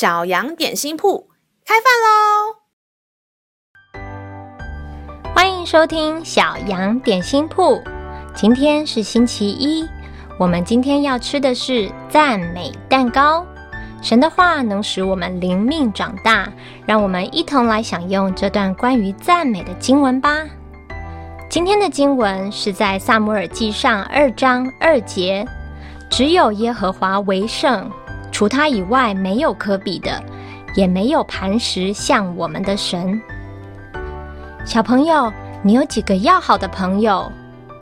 小羊点心铺开饭喽！欢迎收听小羊点心铺。今天是星期一，我们今天要吃的是赞美蛋糕。神的话能使我们灵命长大，让我们一同来享用这段关于赞美的经文吧。今天的经文是在撒母耳记上二章二节，只有耶和华为圣。除他以外，没有可比的，也没有磐石像我们的神。小朋友，你有几个要好的朋友？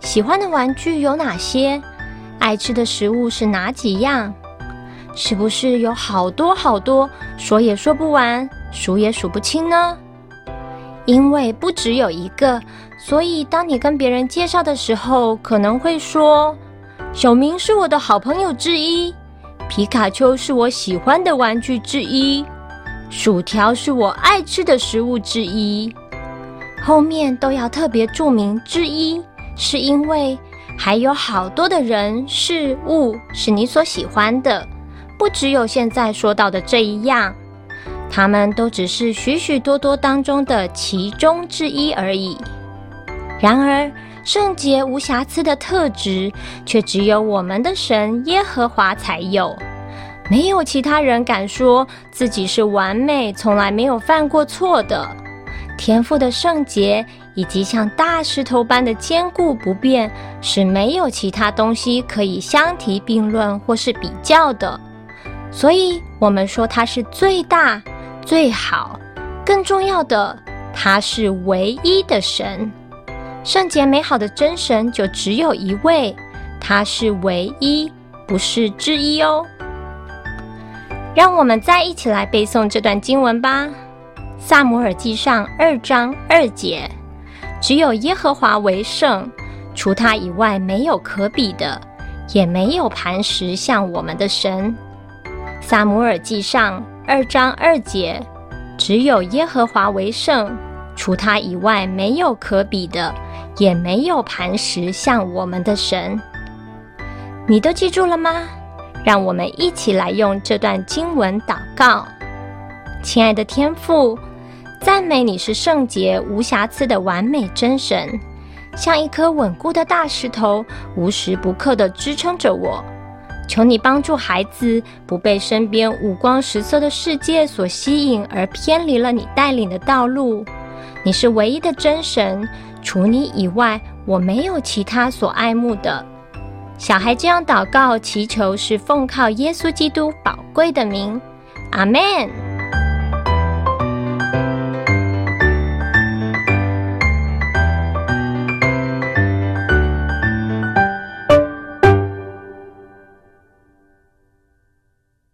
喜欢的玩具有哪些？爱吃的食物是哪几样？是不是有好多好多，说也说不完，数也数不清呢？因为不只有一个，所以当你跟别人介绍的时候，可能会说：“小明是我的好朋友之一。”皮卡丘是我喜欢的玩具之一，薯条是我爱吃的食物之一。后面都要特别注明“之一”，是因为还有好多的人事物是你所喜欢的，不只有现在说到的这一样，他们都只是许许多多当中的其中之一而已。然而，圣洁无瑕疵的特质，却只有我们的神耶和华才有。没有其他人敢说自己是完美、从来没有犯过错的。天赋的圣洁以及像大石头般的坚固不变，是没有其他东西可以相提并论或是比较的。所以，我们说他是最大、最好，更重要的，他是唯一的神。圣洁美好的真神就只有一位，他是唯一，不是之一哦。让我们再一起来背诵这段经文吧，《撒母耳记上》二章二节：只有耶和华为圣，除他以外没有可比的，也没有磐石像我们的神。《撒母耳记上》二章二节：只有耶和华为圣，除他以外没有可比的。也没有磐石像我们的神，你都记住了吗？让我们一起来用这段经文祷告。亲爱的天父，赞美你是圣洁无瑕疵的完美真神，像一颗稳固的大石头，无时不刻地支撑着我。求你帮助孩子不被身边五光十色的世界所吸引，而偏离了你带领的道路。你是唯一的真神。除你以外，我没有其他所爱慕的。小孩这样祷告祈求，是奉靠耶稣基督宝贵的名，阿门。